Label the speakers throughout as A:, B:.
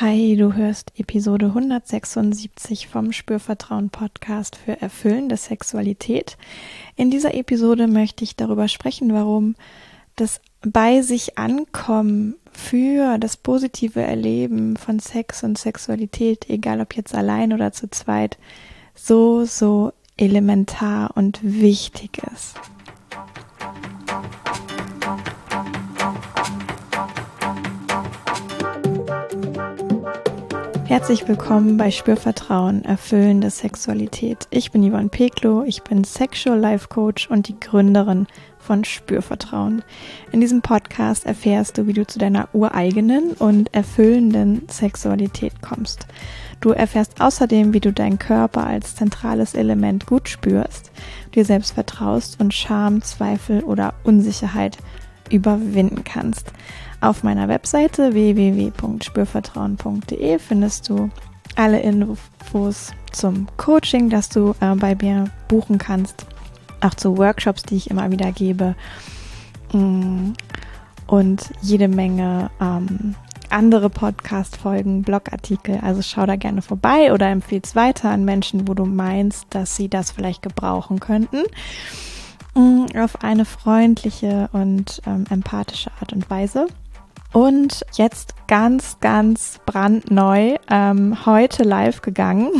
A: Hi, du hörst Episode 176 vom Spürvertrauen Podcast für erfüllende Sexualität. In dieser Episode möchte ich darüber sprechen, warum das bei sich ankommen für das positive Erleben von Sex und Sexualität, egal ob jetzt allein oder zu zweit, so, so elementar und wichtig ist. Herzlich willkommen bei Spürvertrauen, erfüllende Sexualität. Ich bin Yvonne Peklo, ich bin Sexual Life Coach und die Gründerin von Spürvertrauen. In diesem Podcast erfährst du, wie du zu deiner ureigenen und erfüllenden Sexualität kommst. Du erfährst außerdem, wie du deinen Körper als zentrales Element gut spürst, dir selbst vertraust und Scham, Zweifel oder Unsicherheit überwinden kannst. Auf meiner Webseite www.spürvertrauen.de findest du alle Infos zum Coaching, das du äh, bei mir buchen kannst, auch zu Workshops, die ich immer wieder gebe mm, und jede Menge ähm, andere Podcast-Folgen, Blogartikel. Also schau da gerne vorbei oder empfehle es weiter an Menschen, wo du meinst, dass sie das vielleicht gebrauchen könnten. Mm, auf eine freundliche und ähm, empathische Art und Weise. Und jetzt ganz, ganz brandneu, ähm, heute live gegangen,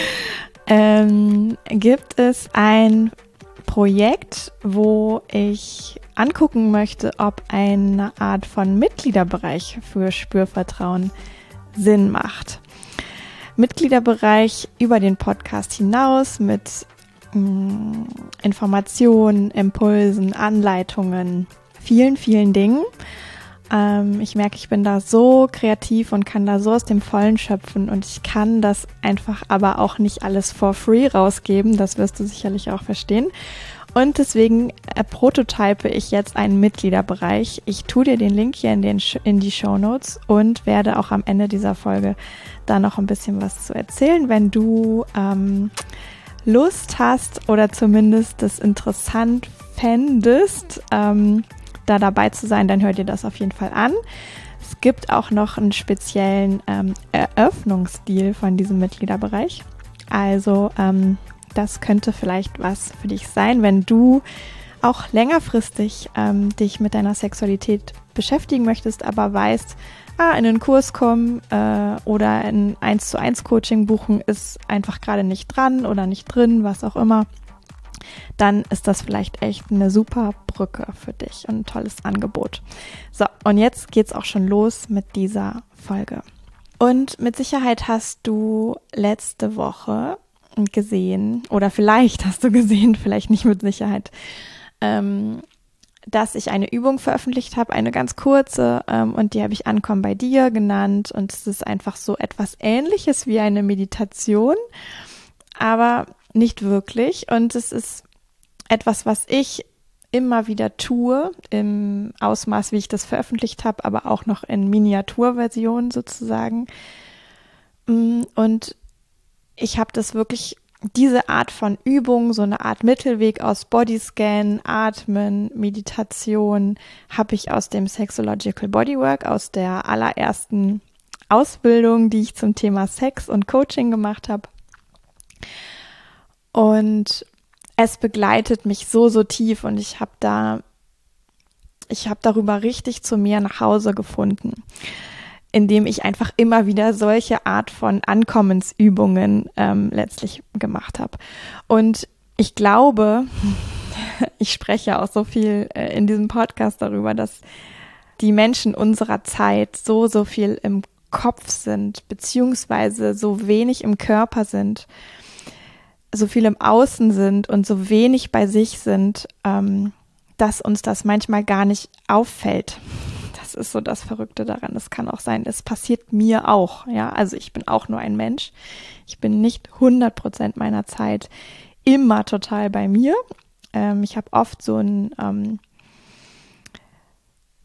A: ähm, gibt es ein Projekt, wo ich angucken möchte, ob eine Art von Mitgliederbereich für Spürvertrauen Sinn macht. Mitgliederbereich über den Podcast hinaus mit mh, mm, Informationen, Impulsen, Anleitungen, vielen, vielen Dingen. Ähm, ich merke, ich bin da so kreativ und kann da so aus dem Vollen schöpfen und ich kann das einfach aber auch nicht alles for free rausgeben. Das wirst du sicherlich auch verstehen. Und deswegen äh, prototype ich jetzt einen Mitgliederbereich. Ich tue dir den Link hier in, den, in die Show Notes und werde auch am Ende dieser Folge da noch ein bisschen was zu erzählen. Wenn du ähm, Lust hast oder zumindest das interessant fändest, ähm, da dabei zu sein, dann hört ihr das auf jeden Fall an. Es gibt auch noch einen speziellen ähm, Eröffnungsstil von diesem Mitgliederbereich. Also ähm, das könnte vielleicht was für dich sein, wenn du auch längerfristig ähm, dich mit deiner Sexualität beschäftigen möchtest, aber weißt, ah, in einen Kurs kommen äh, oder ein 1 zu 1 Coaching buchen ist einfach gerade nicht dran oder nicht drin, was auch immer dann ist das vielleicht echt eine super Brücke für dich und ein tolles Angebot. So, und jetzt geht's auch schon los mit dieser Folge. Und mit Sicherheit hast du letzte Woche gesehen, oder vielleicht hast du gesehen, vielleicht nicht mit Sicherheit, ähm, dass ich eine Übung veröffentlicht habe, eine ganz kurze, ähm, und die habe ich Ankommen bei dir genannt. Und es ist einfach so etwas ähnliches wie eine Meditation, aber nicht wirklich. Und es ist etwas, was ich immer wieder tue, im Ausmaß, wie ich das veröffentlicht habe, aber auch noch in Miniaturversion sozusagen. Mm, und ich habe das wirklich, diese Art von Übung, so eine Art Mittelweg aus Bodyscan, Atmen, Meditation, habe ich aus dem Sexological Bodywork, aus der allerersten Ausbildung, die ich zum Thema Sex und Coaching gemacht habe. Und es begleitet mich so, so tief und ich habe da, ich habe darüber richtig zu mir nach Hause gefunden, indem ich einfach immer wieder solche Art von Ankommensübungen ähm, letztlich gemacht habe. Und ich glaube, ich spreche auch so viel äh, in diesem Podcast darüber, dass die Menschen unserer Zeit so, so viel im Kopf sind, beziehungsweise so wenig im Körper sind so viel im Außen sind und so wenig bei sich sind, ähm, dass uns das manchmal gar nicht auffällt. Das ist so das Verrückte daran. Das kann auch sein, es passiert mir auch. Ja, also ich bin auch nur ein Mensch. Ich bin nicht 100 Prozent meiner Zeit immer total bei mir. Ähm, ich habe oft so ein ähm,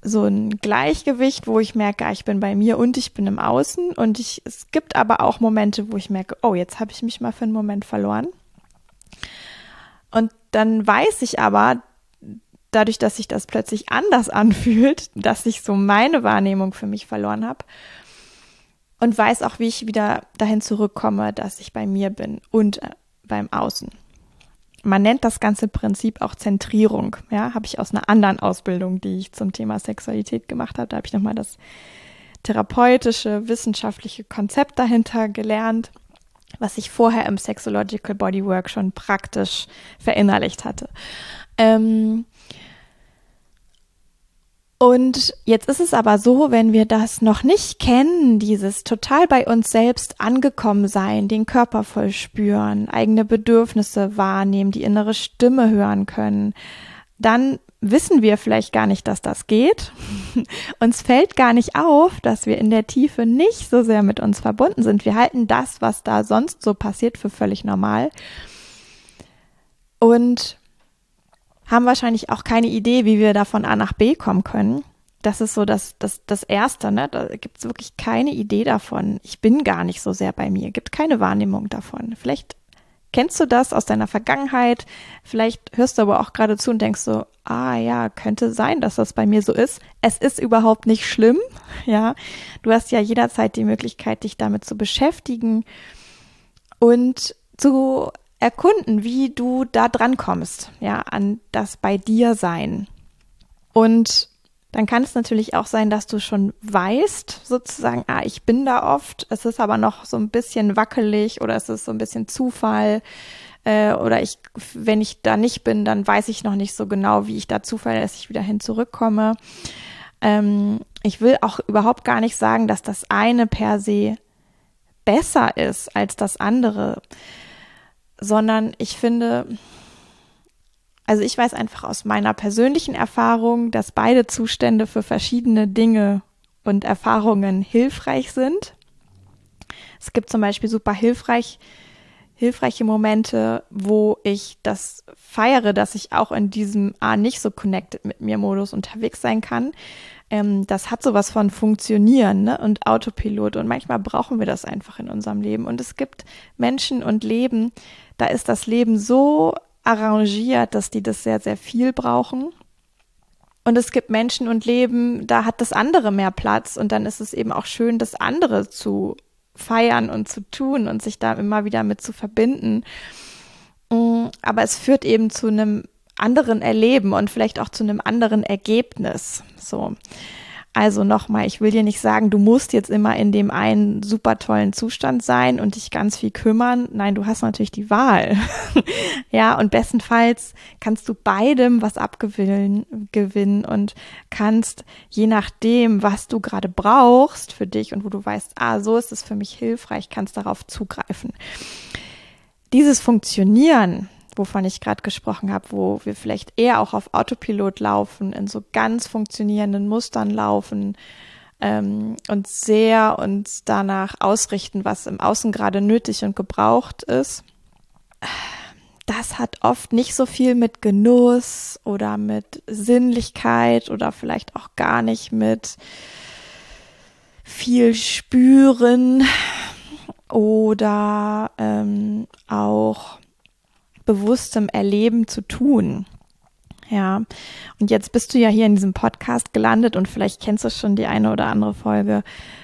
A: so ein Gleichgewicht, wo ich merke, ah, ich bin bei mir und ich bin im Außen. Und ich, es gibt aber auch Momente, wo ich merke, oh, jetzt habe ich mich mal für einen Moment verloren. Und dann weiß ich aber, dadurch, dass sich das plötzlich anders anfühlt, dass ich so meine Wahrnehmung für mich verloren habe. und weiß auch, wie ich wieder dahin zurückkomme, dass ich bei mir bin und äh, beim Außen. Man nennt das ganze Prinzip auch Zentrierung. Ja, habe ich aus einer anderen Ausbildung, die ich zum Thema Sexualität gemacht habe. Da habe ich nochmal das therapeutische, wissenschaftliche Konzept dahinter gelernt, was ich vorher im Sexological Bodywork schon praktisch verinnerlicht hatte. Ähm, und jetzt ist es aber so, wenn wir das noch nicht kennen, dieses total bei uns selbst angekommen sein, den Körper voll spüren, eigene Bedürfnisse wahrnehmen, die innere Stimme hören können, dann wissen wir vielleicht gar nicht, dass das geht. uns fällt gar nicht auf, dass wir in der Tiefe nicht so sehr mit uns verbunden sind. Wir halten das, was da sonst so passiert, für völlig normal. Und haben wahrscheinlich auch keine Idee, wie wir da von A nach B kommen können. Das ist so das, das, das Erste, ne? Da gibt es wirklich keine Idee davon. Ich bin gar nicht so sehr bei mir, gibt keine Wahrnehmung davon. Vielleicht kennst du das aus deiner Vergangenheit, vielleicht hörst du aber auch gerade zu und denkst so, ah ja, könnte sein, dass das bei mir so ist. Es ist überhaupt nicht schlimm, ja. Du hast ja jederzeit die Möglichkeit, dich damit zu beschäftigen und zu erkunden, wie du da dran kommst, ja, an das bei dir sein. Und dann kann es natürlich auch sein, dass du schon weißt, sozusagen, ah, ich bin da oft, es ist aber noch so ein bisschen wackelig oder es ist so ein bisschen Zufall äh, oder ich, wenn ich da nicht bin, dann weiß ich noch nicht so genau, wie ich da zuverlässig wieder hin zurückkomme. Ähm, ich will auch überhaupt gar nicht sagen, dass das eine per se besser ist als das andere sondern ich finde, also ich weiß einfach aus meiner persönlichen Erfahrung, dass beide Zustände für verschiedene Dinge und Erfahrungen hilfreich sind. Es gibt zum Beispiel super hilfreich, hilfreiche Momente, wo ich das feiere, dass ich auch in diesem A nicht so connected mit mir Modus unterwegs sein kann. Ähm, das hat sowas von Funktionieren ne? und Autopilot und manchmal brauchen wir das einfach in unserem Leben. Und es gibt Menschen und Leben, da ist das Leben so arrangiert, dass die das sehr, sehr viel brauchen. Und es gibt Menschen und Leben, da hat das andere mehr Platz und dann ist es eben auch schön, das andere zu feiern und zu tun und sich da immer wieder mit zu verbinden. Mm, aber es führt eben zu einem anderen Erleben und vielleicht auch zu einem anderen Ergebnis. So. Also nochmal, ich will dir nicht sagen, du musst jetzt immer in dem einen super tollen Zustand sein und dich ganz viel kümmern. Nein, du hast natürlich die Wahl. ja, und bestenfalls kannst du beidem was abgewinnen gewinnen und kannst je nachdem, was du gerade brauchst für dich und wo du weißt, ah, so ist es für mich hilfreich, kannst darauf zugreifen. Dieses Funktionieren, wovon ich gerade gesprochen habe, wo wir vielleicht eher auch auf Autopilot laufen, in so ganz funktionierenden Mustern laufen ähm, und sehr uns danach ausrichten, was im Außen gerade nötig und gebraucht ist. Das hat oft nicht so viel mit Genuss oder mit Sinnlichkeit oder vielleicht auch gar nicht mit viel spüren oder ähm, auch bewusstem Erleben zu tun. Ja, und jetzt bist du ja hier in diesem Podcast gelandet und vielleicht kennst du schon die eine oder andere Folge.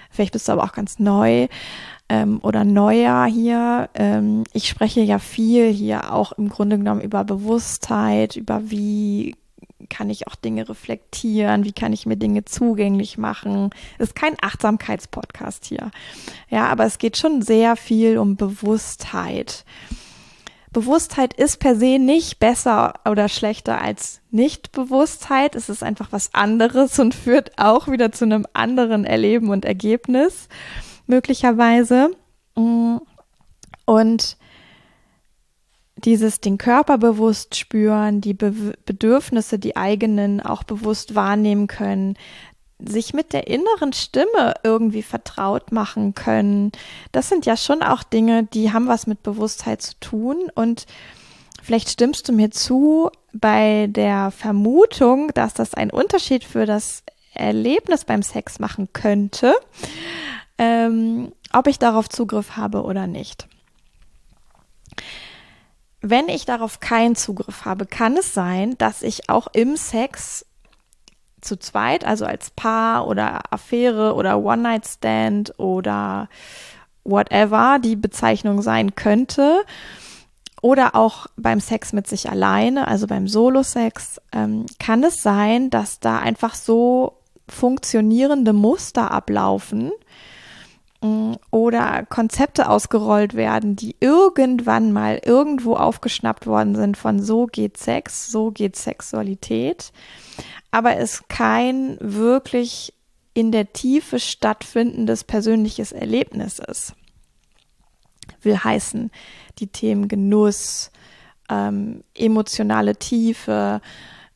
A: Vielleicht bist du aber auch ganz neu ähm, oder neuer hier. Ähm, ich spreche ja viel hier auch im Grunde genommen über Bewusstheit, über wie kann ich auch Dinge reflektieren, wie kann ich mir Dinge zugänglich machen. Es ist kein Achtsamkeitspodcast hier. Ja, aber es geht schon sehr viel um Bewusstheit. Bewusstheit ist per se nicht besser oder schlechter als Nichtbewusstheit. Es ist einfach was anderes und führt auch wieder zu einem anderen Erleben und Ergebnis, möglicherweise. Mm. Und dieses den Körper bewusst spüren, die Be Bedürfnisse, die eigenen auch bewusst wahrnehmen können, sich mit der inneren Stimme irgendwie vertraut machen können. Das sind ja schon auch Dinge, die haben was mit Bewusstheit zu tun. Und vielleicht stimmst du mir zu bei der Vermutung, dass das einen Unterschied für das Erlebnis beim Sex machen könnte, ähm, ob ich darauf Zugriff habe oder nicht. Wenn ich darauf keinen Zugriff habe, kann es sein, dass ich auch im Sex zu zweit, also als Paar oder Affäre oder One-Night-Stand oder whatever die Bezeichnung sein könnte. Oder auch beim Sex mit sich alleine, also beim Solo-Sex, ähm, kann es sein, dass da einfach so funktionierende Muster ablaufen mm, oder Konzepte ausgerollt werden, die irgendwann mal irgendwo aufgeschnappt worden sind von so geht Sex, so geht Sexualität, aber es kein wirklich in der Tiefe stattfindendes persönliches Erlebnis ist. Will heißen, die Themen Genuss, ähm, emotionale Tiefe,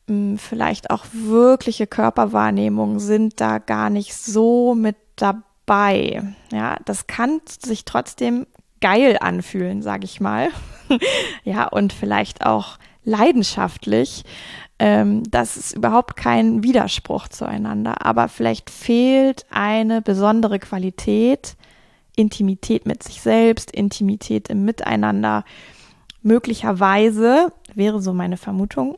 A: ähm, vielleicht auch wirkliche Körperwahrnehmung sind da gar nicht so mit dabei. Ja, das kann sich trotzdem geil anfühlen, sage ich mal. ja, und vielleicht auch leidenschaftlich. Ähm, das ist überhaupt kein Widerspruch zueinander, aber vielleicht fehlt eine besondere Qualität, Intimität mit sich selbst, Intimität im Miteinander. Möglicherweise wäre so meine Vermutung,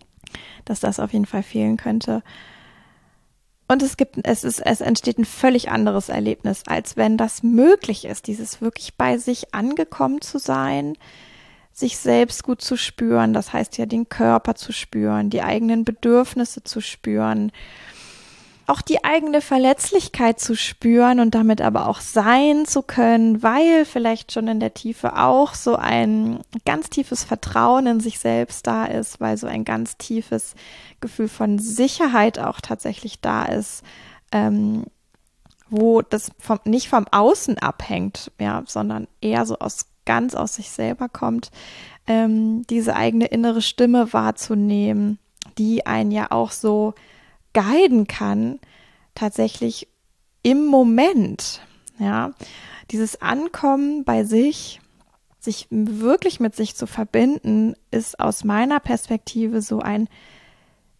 A: dass das auf jeden Fall fehlen könnte. Und es gibt, es ist, es entsteht ein völlig anderes Erlebnis, als wenn das möglich ist, dieses wirklich bei sich angekommen zu sein, sich selbst gut zu spüren, das heißt ja den Körper zu spüren, die eigenen Bedürfnisse zu spüren, auch die eigene Verletzlichkeit zu spüren und damit aber auch sein zu können, weil vielleicht schon in der Tiefe auch so ein ganz tiefes Vertrauen in sich selbst da ist, weil so ein ganz tiefes Gefühl von Sicherheit auch tatsächlich da ist, ähm, wo das vom, nicht vom Außen abhängt, ja, sondern eher so aus ganz aus sich selber kommt, ähm, diese eigene innere Stimme wahrzunehmen, die einen ja auch so guiden kann, tatsächlich im Moment, ja, dieses Ankommen bei sich, sich wirklich mit sich zu verbinden, ist aus meiner Perspektive so ein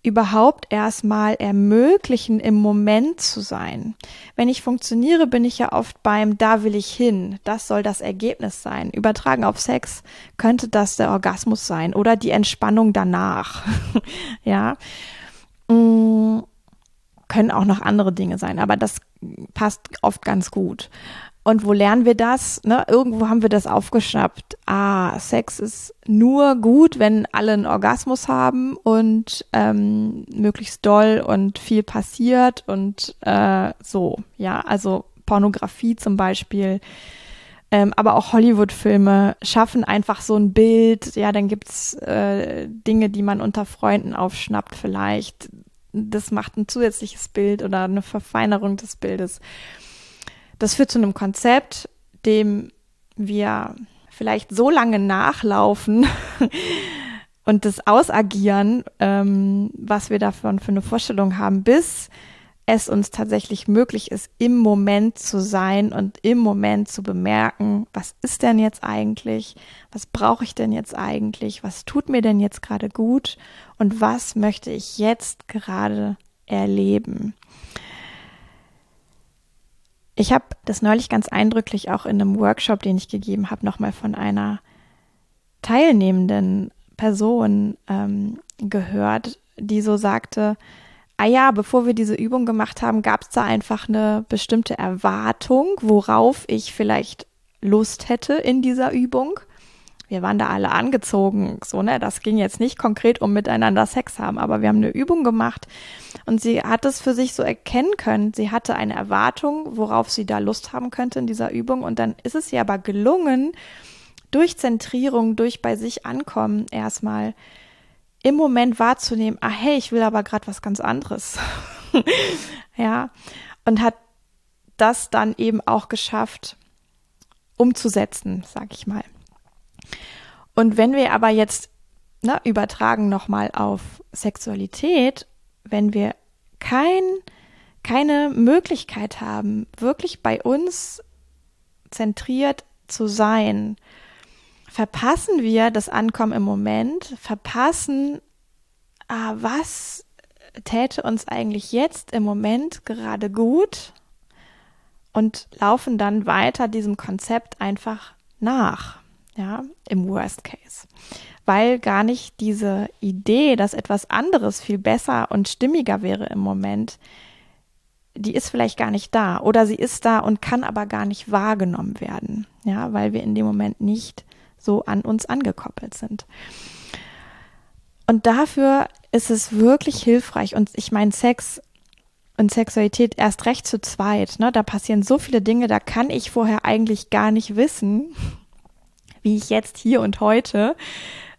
A: überhaupt erstmal ermöglichen, im Moment zu sein. Wenn ich funktioniere, bin ich ja oft beim Da will ich hin. Das soll das Ergebnis sein. Übertragen auf Sex könnte das der Orgasmus sein oder die Entspannung danach. ja. Mm, können auch noch andere Dinge sein, aber das passt oft ganz gut. Und wo lernen wir das? Ne? Irgendwo haben wir das aufgeschnappt. Ah, Sex ist nur gut, wenn alle einen Orgasmus haben und ähm, möglichst doll und viel passiert und äh, so. Ja, also Pornografie zum Beispiel. Ähm, aber auch Hollywood-Filme schaffen einfach so ein Bild. Ja, dann gibt's äh, Dinge, die man unter Freunden aufschnappt vielleicht das macht ein zusätzliches Bild oder eine Verfeinerung des Bildes. Das führt zu einem Konzept, dem wir vielleicht so lange nachlaufen und das ausagieren, ähm, was wir davon für eine Vorstellung haben, bis es uns tatsächlich möglich ist, im Moment zu sein und im Moment zu bemerken, was ist denn jetzt eigentlich, was brauche ich denn jetzt eigentlich, was tut mir denn jetzt gerade gut? Und was möchte ich jetzt gerade erleben. Ich habe das neulich ganz eindrücklich auch in einem Workshop, den ich gegeben habe, nochmal von einer teilnehmenden Person ähm, gehört, die so sagte, ah ja, bevor wir diese Übung gemacht haben, gab es da einfach eine bestimmte Erwartung, worauf ich vielleicht Lust hätte in dieser Übung. Wir waren da alle angezogen, so, ne? Das ging jetzt nicht konkret um miteinander Sex haben, aber wir haben eine Übung gemacht und sie hat es für sich so erkennen können. Sie hatte eine Erwartung, worauf sie da Lust haben könnte in dieser Übung und dann ist es ihr aber gelungen, durch Zentrierung, durch bei sich ankommen erstmal im Moment wahrzunehmen, ah hey, ich will aber gerade was ganz anderes. ja, und hat das dann eben auch geschafft umzusetzen, sag ich mal. Und wenn wir aber jetzt ne, übertragen nochmal auf Sexualität, wenn wir kein, keine Möglichkeit haben, wirklich bei uns zentriert zu sein, verpassen wir das Ankommen im Moment, verpassen, ah, was täte uns eigentlich jetzt im Moment gerade gut und laufen dann weiter diesem Konzept einfach nach. Ja, im Worst Case. Weil gar nicht diese Idee, dass etwas anderes viel besser und stimmiger wäre im Moment, die ist vielleicht gar nicht da oder sie ist da und kann aber gar nicht wahrgenommen werden, ja, weil wir in dem Moment nicht so an uns angekoppelt sind. Und dafür ist es wirklich hilfreich und ich meine Sex und Sexualität erst recht zu zweit, ne? Da passieren so viele Dinge, da kann ich vorher eigentlich gar nicht wissen, wie ich jetzt hier und heute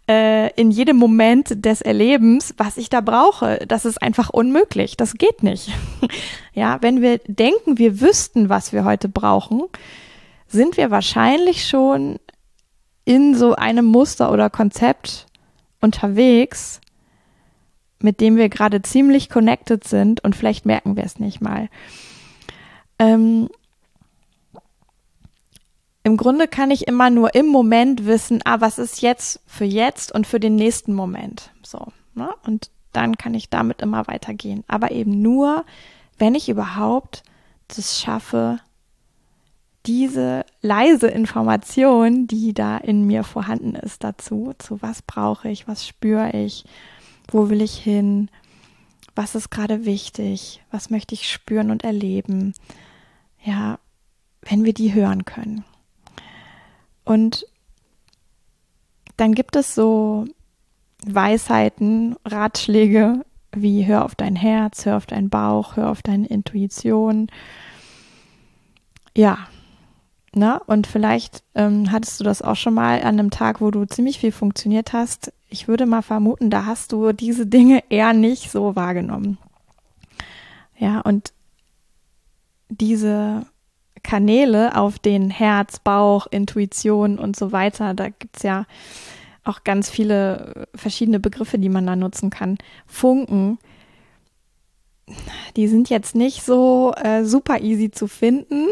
A: äh, in jedem Moment des Erlebens, was ich da brauche. Das ist einfach unmöglich. Das geht nicht. ja, wenn wir denken, wir wüssten, was wir heute brauchen, sind wir wahrscheinlich schon in so einem Muster oder Konzept unterwegs, mit dem wir gerade ziemlich connected sind und vielleicht merken wir es nicht mal. Ähm, Im Grunde kann ich immer nur im Moment wissen, ah, was ist jetzt für jetzt und für den nächsten Moment. So, ne? Und dann kann ich damit immer weitergehen. Aber eben nur, wenn ich überhaupt das schaffe, diese leise Information, die da in mir vorhanden ist dazu, zu was brauche ich, was spüre ich, wo will ich hin? Was ist gerade wichtig? Was möchte ich spüren und erleben? Ja, wenn wir die hören können. Und dann gibt es so Weisheiten, Ratschläge wie hör auf dein Herz, hör auf deinen Bauch, hör auf deine Intuition. Ja, na, und vielleicht ähm, hattest du das auch schon mal an einem Tag, wo du ziemlich viel funktioniert hast, ich würde mal vermuten, da hast du diese Dinge eher nicht so wahrgenommen. Ja, und diese Kanäle auf den Herz, Bauch, Intuition und so weiter, da gibt's ja auch ganz viele verschiedene Begriffe, die man da nutzen kann. Funken, die sind jetzt nicht so äh, super easy zu finden.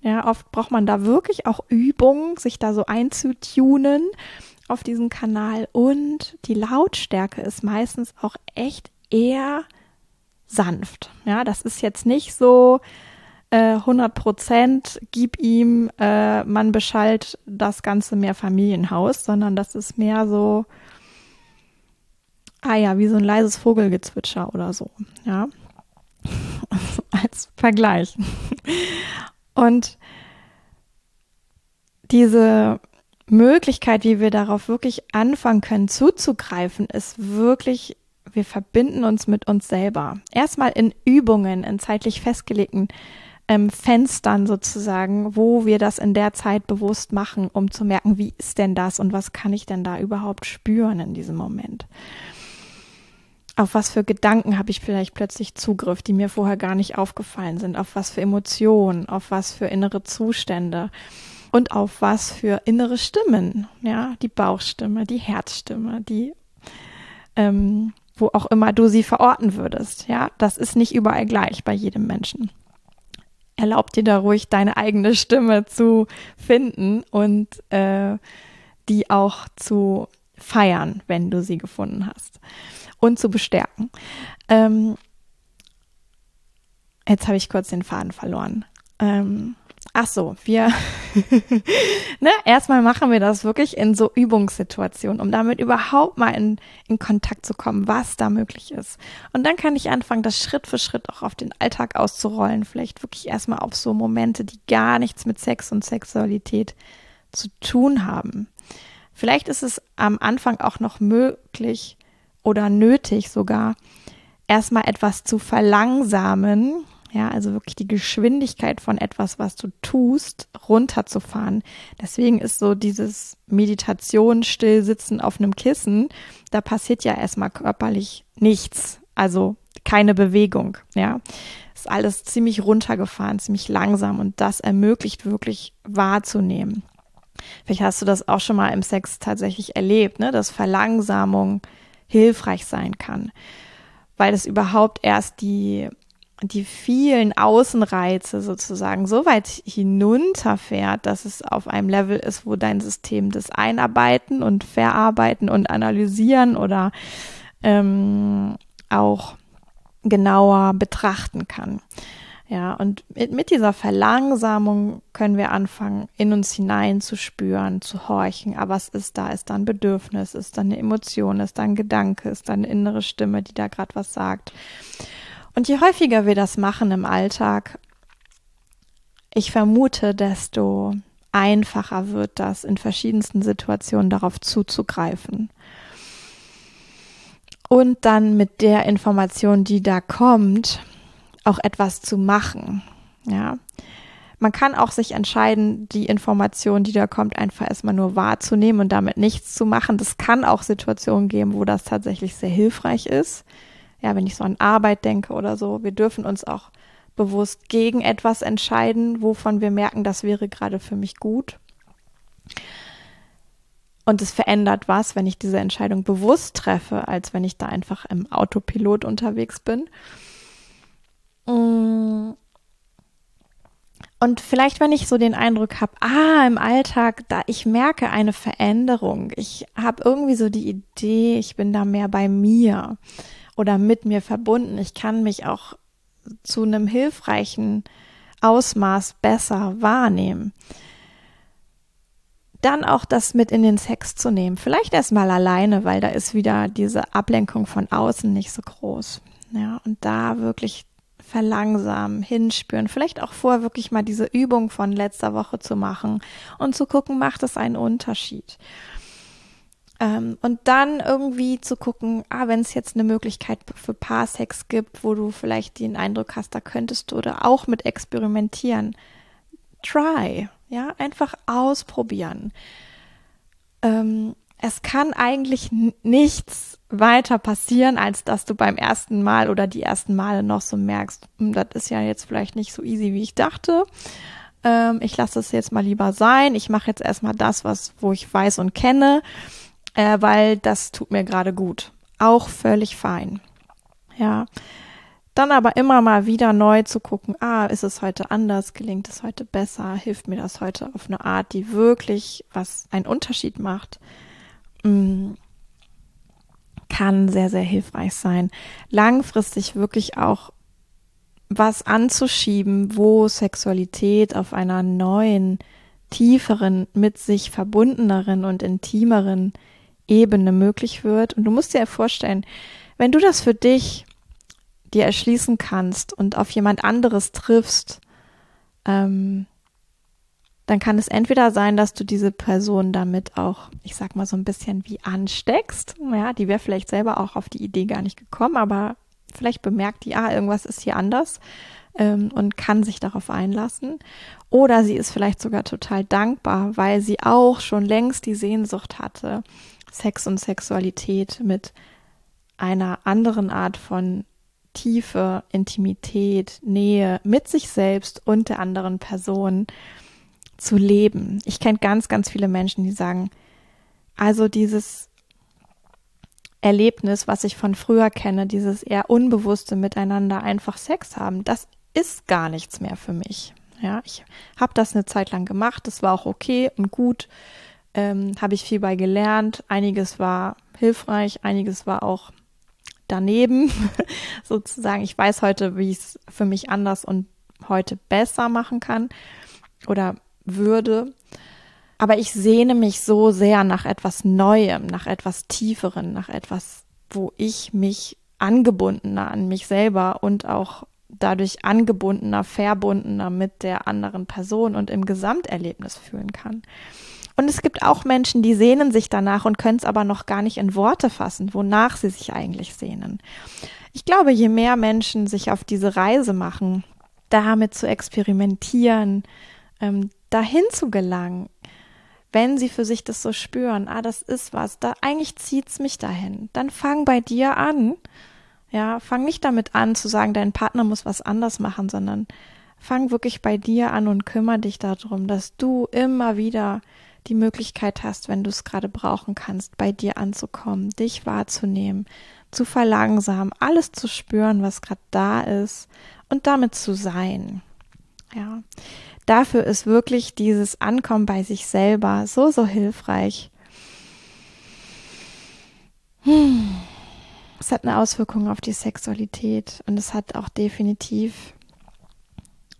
A: Ja, oft braucht man da wirklich auch Übung, sich da so einzutunen auf diesem Kanal und die Lautstärke ist meistens auch echt eher sanft. Ja, das ist jetzt nicht so äh, 100 Prozent, gib ihm, äh, man beschallt das ganze Mehrfamilienhaus, sondern das ist mehr so, ah ja, wie so ein leises Vogelgezwitscher oder so, ja, als Vergleich. Und diese Möglichkeit, wie wir darauf wirklich anfangen können zuzugreifen, ist wirklich, wir verbinden uns mit uns selber. Erstmal in Übungen, in zeitlich festgelegten ähm, Fenstern sozusagen, wo wir das in der Zeit bewusst machen, um zu merken, wie ist denn das und was kann ich denn da überhaupt spüren in diesem Moment. Auf was für Gedanken habe ich vielleicht plötzlich Zugriff, die mir vorher gar nicht aufgefallen sind? Auf was für Emotionen? Auf was für innere Zustände? und auf was für innere Stimmen, ja, die Bauchstimme, die Herzstimme, die, ähm, wo auch immer du sie verorten würdest, ja, das ist nicht überall gleich bei jedem Menschen. Erlaub dir da ruhig deine eigene Stimme zu finden und äh, die auch zu feiern, wenn du sie gefunden hast und zu bestärken. Ähm, jetzt habe ich kurz den Faden verloren. Ähm, Ach so, wir, ne, erstmal machen wir das wirklich in so Übungssituationen, um damit überhaupt mal in, in Kontakt zu kommen, was da möglich ist. Und dann kann ich anfangen, das Schritt für Schritt auch auf den Alltag auszurollen. Vielleicht wirklich erstmal auf so Momente, die gar nichts mit Sex und Sexualität zu tun haben. Vielleicht ist es am Anfang auch noch möglich oder nötig sogar, erstmal etwas zu verlangsamen, ja, also wirklich die Geschwindigkeit von etwas, was du tust, runterzufahren. Deswegen ist so dieses Meditation, Stillsitzen auf einem Kissen, da passiert ja erstmal körperlich nichts. Also keine Bewegung, ja. Ist alles ziemlich runtergefahren, ziemlich langsam und das ermöglicht wirklich wahrzunehmen. Vielleicht hast du das auch schon mal im Sex tatsächlich erlebt, ne, dass Verlangsamung hilfreich sein kann, weil es überhaupt erst die die vielen Außenreize sozusagen so weit hinunterfährt, dass es auf einem Level ist, wo dein System das Einarbeiten und Verarbeiten und Analysieren oder ähm, auch genauer betrachten kann. Ja, und mit, mit dieser Verlangsamung können wir anfangen, in uns hinein zu spüren, zu horchen. Aber was ist da? Ist da ein Bedürfnis? Ist da eine Emotion? Ist da ein Gedanke? Ist da eine innere Stimme, die da gerade was sagt? Und je häufiger wir das machen im Alltag, ich vermute, desto einfacher wird das in verschiedensten Situationen darauf zuzugreifen. Und dann mit der Information, die da kommt, auch etwas zu machen. Ja. Man kann auch sich entscheiden, die Information, die da kommt, einfach erstmal nur wahrzunehmen und damit nichts zu machen. Das kann auch Situationen geben, wo das tatsächlich sehr hilfreich ist. Ja, wenn ich so an Arbeit denke oder so. Wir dürfen uns auch bewusst gegen etwas entscheiden, wovon wir merken, das wäre gerade für mich gut. Und es verändert was, wenn ich diese Entscheidung bewusst treffe, als wenn ich da einfach im Autopilot unterwegs bin. Mm. Und vielleicht, wenn ich so den Eindruck habe, ah, im Alltag, da ich merke eine Veränderung, ich habe irgendwie so die Idee, ich bin da mehr bei mir oder mit mir verbunden, ich kann mich auch zu einem hilfreichen Ausmaß besser wahrnehmen. Dann auch das mit in den Sex zu nehmen. Vielleicht erstmal alleine, weil da ist wieder diese Ablenkung von außen nicht so groß. Ja, und da wirklich verlangsamen, hinspüren, vielleicht auch vorher wirklich mal diese Übung von letzter Woche zu machen und zu gucken, macht es einen Unterschied. Ähm, und dann irgendwie zu gucken, ah, wenn es jetzt eine Möglichkeit für Paarsex gibt, wo du vielleicht den Eindruck hast, da könntest du oder auch mit experimentieren. Try, ja, einfach ausprobieren. Ähm, es kann eigentlich nichts weiter passieren, als dass du beim ersten Mal oder die ersten Male noch so merkst, hm, das ist ja jetzt vielleicht nicht so easy, wie ich dachte. Ähm, ich lasse es jetzt mal lieber sein. Ich mache jetzt erstmal das, was, wo ich weiß und kenne, äh, weil das tut mir gerade gut. Auch völlig fein. Ja. Dann aber immer mal wieder neu zu gucken, ah, ist es heute anders, gelingt es heute besser, hilft mir das heute auf eine Art, die wirklich was einen Unterschied macht. Mm kann sehr, sehr hilfreich sein. Langfristig wirklich auch was anzuschieben, wo Sexualität auf einer neuen, tieferen, mit sich verbundeneren und intimeren Ebene möglich wird. Und du musst dir vorstellen, wenn du das für dich dir erschließen kannst und auf jemand anderes triffst, ähm, dann kann es entweder sein, dass du diese Person damit auch, ich sag mal, so ein bisschen wie ansteckst. Ja, die wäre vielleicht selber auch auf die Idee gar nicht gekommen, aber vielleicht bemerkt die, ah, irgendwas ist hier anders ähm, und kann sich darauf einlassen. Oder sie ist vielleicht sogar total dankbar, weil sie auch schon längst die Sehnsucht hatte, Sex und Sexualität mit einer anderen Art von Tiefe, Intimität, Nähe mit sich selbst und der anderen Person zu leben. Ich kenne ganz, ganz viele Menschen, die sagen, also dieses Erlebnis, was ich von früher kenne, dieses eher unbewusste Miteinander einfach Sex haben, das ist gar nichts mehr für mich. Ja, ich habe das eine Zeit lang gemacht, das war auch okay und gut, ähm, habe ich viel bei gelernt. Einiges war hilfreich, einiges war auch daneben, sozusagen. Ich weiß heute, wie ich es für mich anders und heute besser machen kann oder würde. Aber ich sehne mich so sehr nach etwas Neuem, nach etwas Tieferen, nach etwas, wo ich mich angebundener an mich selber und auch dadurch angebundener, verbundener mit der anderen Person und im Gesamterlebnis fühlen kann. Und es gibt auch Menschen, die sehnen sich danach und können es aber noch gar nicht in Worte fassen, wonach sie sich eigentlich sehnen. Ich glaube, je mehr Menschen sich auf diese Reise machen, damit zu experimentieren, ähm, dahin zu gelangen, wenn sie für sich das so spüren, ah, das ist was, da eigentlich zieht's mich dahin, dann fang bei dir an. Ja, fang nicht damit an zu sagen, dein Partner muss was anders machen, sondern fang wirklich bei dir an und kümmere dich darum, dass du immer wieder die Möglichkeit hast, wenn du es gerade brauchen kannst, bei dir anzukommen, dich wahrzunehmen, zu verlangsamen, alles zu spüren, was gerade da ist und damit zu sein. Ja dafür ist wirklich dieses Ankommen bei sich selber so, so hilfreich. Hm. Es hat eine Auswirkung auf die Sexualität und es hat auch definitiv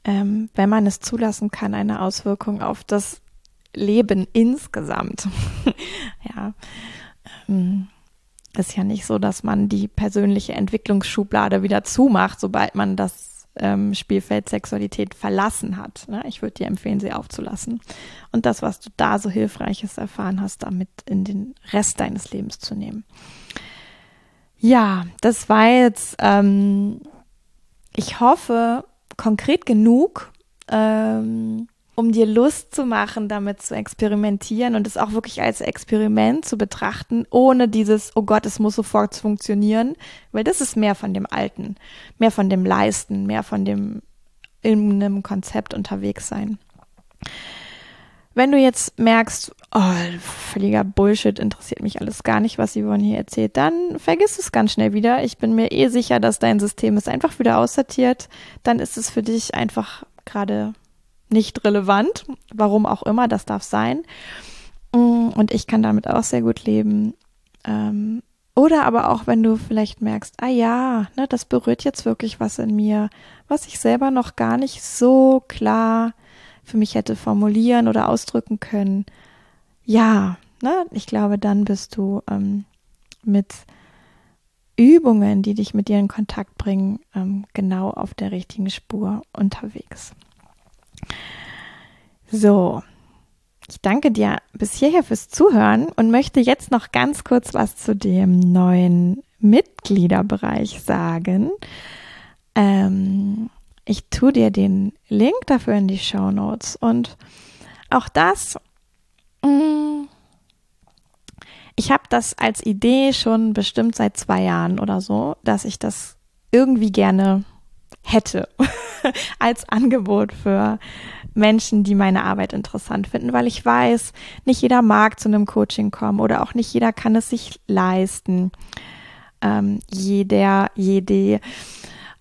A: ähm, wenn man es zulassen kann, eine Auswirkung auf das Leben insgesamt. ja. Ähm, ist ja nicht so, dass man die persönliche Entwicklungsschublade wieder zumacht, sobald man das ähm, Spielfeld Sexualität verlassen hat. Ne? Ich würde dir empfehlen, sie aufzulassen. Und das, was du da so Hilfreiches erfahren hast, damit in den Rest deines Lebens zu nehmen. Ja, das war jetzt, ähm, ich hoffe, konkret genug, ähm, um dir Lust zu machen, damit zu experimentieren und es auch wirklich als Experiment zu betrachten, ohne dieses, oh Gott, es muss sofort funktionieren, weil das ist mehr von dem Alten, mehr von dem Leisten, mehr von dem in einem Konzept unterwegs sein. Wenn du jetzt merkst, oh, völliger Bullshit, interessiert mich alles gar nicht, was Yvonne hier erzählt, dann vergiss es ganz schnell wieder. Ich bin mir eh sicher, dass dein System es einfach wieder aussortiert. Dann ist es für dich einfach gerade nicht relevant. Warum auch immer, das darf sein. Mm, und ich kann damit auch sehr gut leben. Ähm, oder aber auch, wenn du vielleicht merkst, ah ja, ne, das berührt jetzt wirklich was in mir, was ich selber noch gar nicht so klar für mich hätte formulieren oder ausdrücken können. Ja, ne, ich glaube, dann bist du ähm, mit Übungen, die dich mit dir in Kontakt bringen, ähm, genau auf der richtigen Spur unterwegs. So, ich danke dir bis hierher fürs Zuhören und möchte jetzt noch ganz kurz was zu dem neuen Mitgliederbereich sagen. Ähm, ich tue dir den Link dafür in die Show Notes und auch das, mm, ich habe das als Idee schon bestimmt seit zwei Jahren oder so, dass ich das irgendwie gerne hätte als Angebot für Menschen, die meine Arbeit interessant finden, weil ich weiß, nicht jeder mag zu einem Coaching kommen oder auch nicht jeder kann es sich leisten. Ähm, jeder, jede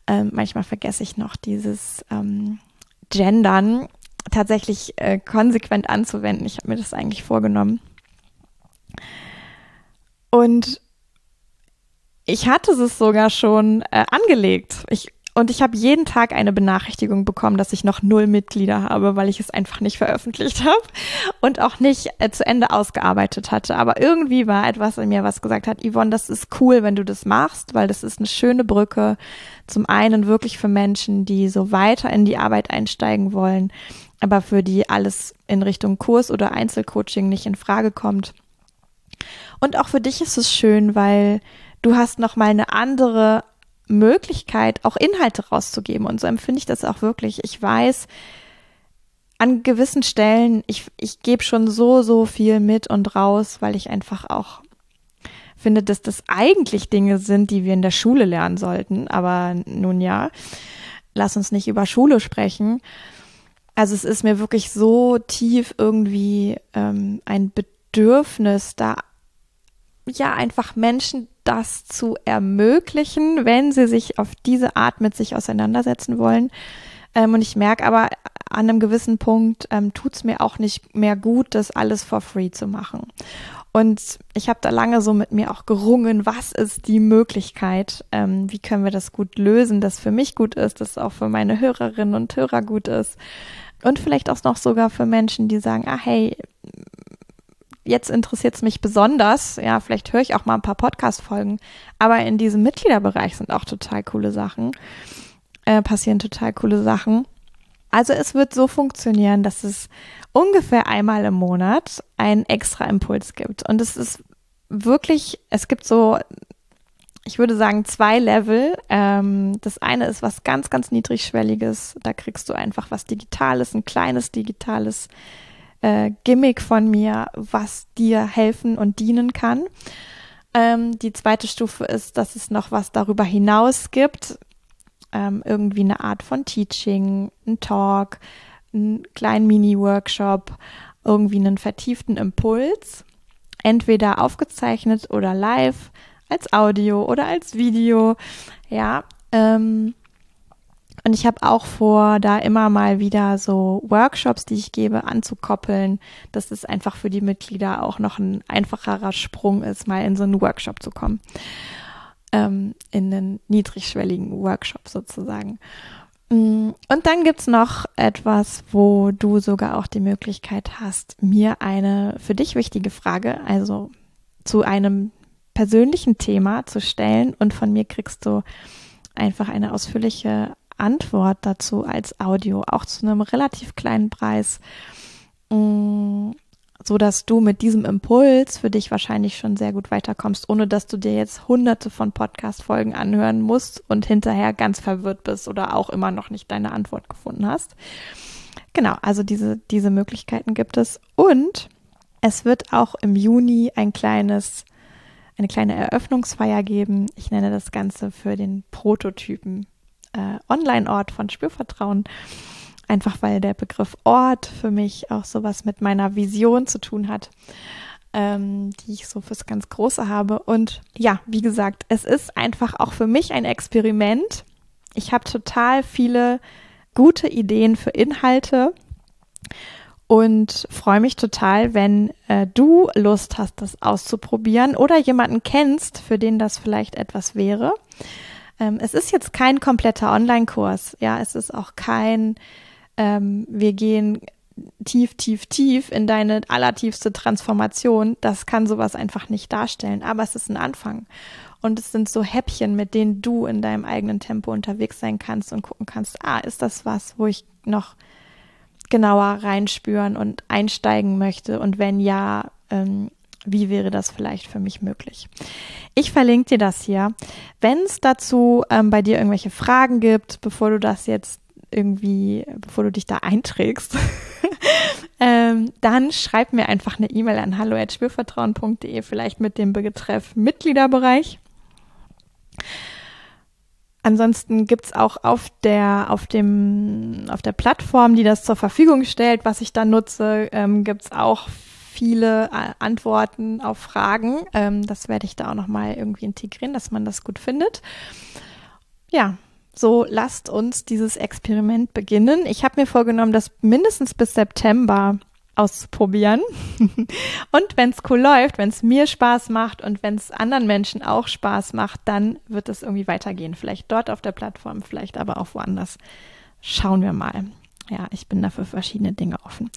A: ähm, manchmal vergesse ich noch dieses ähm, Gendern tatsächlich äh, konsequent anzuwenden. Ich habe mir das eigentlich vorgenommen. Und ich hatte es sogar schon äh, angelegt. Ich und ich habe jeden Tag eine Benachrichtigung bekommen, dass ich noch null Mitglieder habe, weil ich es einfach nicht veröffentlicht habe und auch nicht äh, zu Ende ausgearbeitet hatte. Aber irgendwie war etwas in mir, was gesagt hat, Yvonne, das ist cool, wenn du das machst, weil das ist eine schöne Brücke. Zum einen wirklich für Menschen, die so weiter in die Arbeit einsteigen wollen, aber für die alles in Richtung Kurs oder Einzelcoaching nicht in Frage kommt. Und auch für dich ist es schön, weil du hast noch mal eine andere Möglichkeit, auch Inhalte rauszugeben. Und so empfinde ich das auch wirklich. Ich weiß, an gewissen Stellen, ich, ich gebe schon so, so viel mit und raus, weil ich einfach auch finde, dass das eigentlich Dinge sind, die wir in der Schule lernen sollten. Aber nun ja, lass uns nicht über Schule sprechen. Also es ist mir wirklich so tief irgendwie ähm, ein Bedürfnis, da ja einfach Menschen das zu ermöglichen, wenn sie sich auf diese Art mit sich auseinandersetzen wollen. Ähm, und ich merke aber an einem gewissen Punkt ähm, tut es mir auch nicht mehr gut, das alles for free zu machen. Und ich habe da lange so mit mir auch gerungen, was ist die Möglichkeit, ähm, wie können wir das gut lösen, dass für mich gut ist, dass auch für meine Hörerinnen und Hörer gut ist. Und vielleicht auch noch sogar für Menschen, die sagen, ah hey, jetzt interessiert es mich besonders. Ja, vielleicht höre ich auch mal ein paar Podcast-Folgen. Aber in diesem Mitgliederbereich sind auch total coole Sachen. Äh, passieren total coole Sachen. Also es wird so funktionieren, dass es ungefähr einmal im Monat einen extra Impuls gibt. Und es ist wirklich, es gibt so, ich würde sagen, zwei Level. Ähm, das eine ist was ganz, ganz niedrigschwelliges. Da kriegst du einfach was Digitales, ein kleines digitales äh, Gimmick von mir, was dir helfen und dienen kann. Ähm, die zweite Stufe ist, dass es noch was darüber hinaus gibt. Ähm, irgendwie eine Art von Teaching, ein Talk, einen kleinen Mini-Workshop, irgendwie einen vertieften Impuls. Entweder aufgezeichnet oder live, als Audio oder als Video. Ja, ähm, und ich habe auch vor, da immer mal wieder so Workshops, die ich gebe, anzukoppeln, dass es einfach für die Mitglieder auch noch ein einfacherer Sprung ist, mal in so einen Workshop zu kommen. Ähm, in einen niedrigschwelligen Workshop sozusagen. Mm, und dann gibt's noch etwas, wo du sogar auch die Möglichkeit hast, mir eine für dich wichtige Frage, also zu einem persönlichen Thema zu stellen und von mir kriegst du einfach eine ausführliche Antwort dazu als Audio, auch zu einem relativ kleinen Preis, mm, so dass du mit diesem Impuls für dich wahrscheinlich schon sehr gut weiterkommst, ohne dass du dir jetzt hunderte von Podcast-Folgen anhören musst und hinterher ganz verwirrt bist oder auch immer noch nicht deine Antwort gefunden hast. Genau, also diese, diese Möglichkeiten gibt es. Und es wird auch im Juni ein kleines, eine kleine Eröffnungsfeier geben. Ich nenne das Ganze für den Prototypen äh, Online-Ort von Spürvertrauen. Einfach weil der Begriff Ort für mich auch sowas mit meiner Vision zu tun hat, ähm, die ich so fürs ganz Große habe. Und ja, wie gesagt, es ist einfach auch für mich ein Experiment. Ich habe total viele gute Ideen für Inhalte und freue mich total, wenn äh, du Lust hast, das auszuprobieren oder jemanden kennst, für den das vielleicht etwas wäre. Ähm, es ist jetzt kein kompletter Online-Kurs, ja, es ist auch kein ähm, wir gehen tief, tief, tief in deine allertiefste Transformation, das kann sowas einfach nicht darstellen. Aber es ist ein Anfang. Und es sind so Häppchen, mit denen du in deinem eigenen Tempo unterwegs sein kannst und gucken kannst, ah, ist das was, wo ich noch genauer reinspüren und einsteigen möchte? Und wenn ja, ähm, wie wäre das vielleicht für mich möglich? Ich verlinke dir das hier. Wenn es dazu ähm, bei dir irgendwelche Fragen gibt, bevor du das jetzt irgendwie, bevor du dich da einträgst, ähm, dann schreib mir einfach eine E-Mail an hallo.spürvertrauen.de, vielleicht mit dem Betreff Mitgliederbereich. Ansonsten gibt es auch auf der, auf, dem, auf der Plattform, die das zur Verfügung stellt, was ich da nutze, ähm, gibt es auch viele äh, Antworten auf Fragen. Ähm, das werde ich da auch nochmal irgendwie integrieren, dass man das gut findet. Ja, so, lasst uns dieses Experiment beginnen. Ich habe mir vorgenommen, das mindestens bis September auszuprobieren. und wenn es cool läuft, wenn es mir Spaß macht und wenn es anderen Menschen auch Spaß macht, dann wird es irgendwie weitergehen. Vielleicht dort auf der Plattform, vielleicht aber auch woanders. Schauen wir mal. Ja, ich bin dafür verschiedene Dinge offen.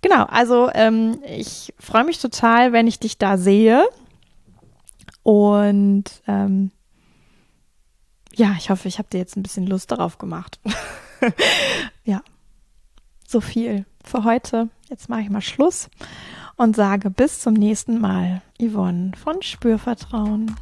A: Genau, also ähm, ich freue mich total, wenn ich dich da sehe. Und ähm, ja, ich hoffe, ich habe dir jetzt ein bisschen Lust darauf gemacht. ja, so viel für heute. Jetzt mache ich mal Schluss und sage bis zum nächsten Mal. Yvonne von Spürvertrauen.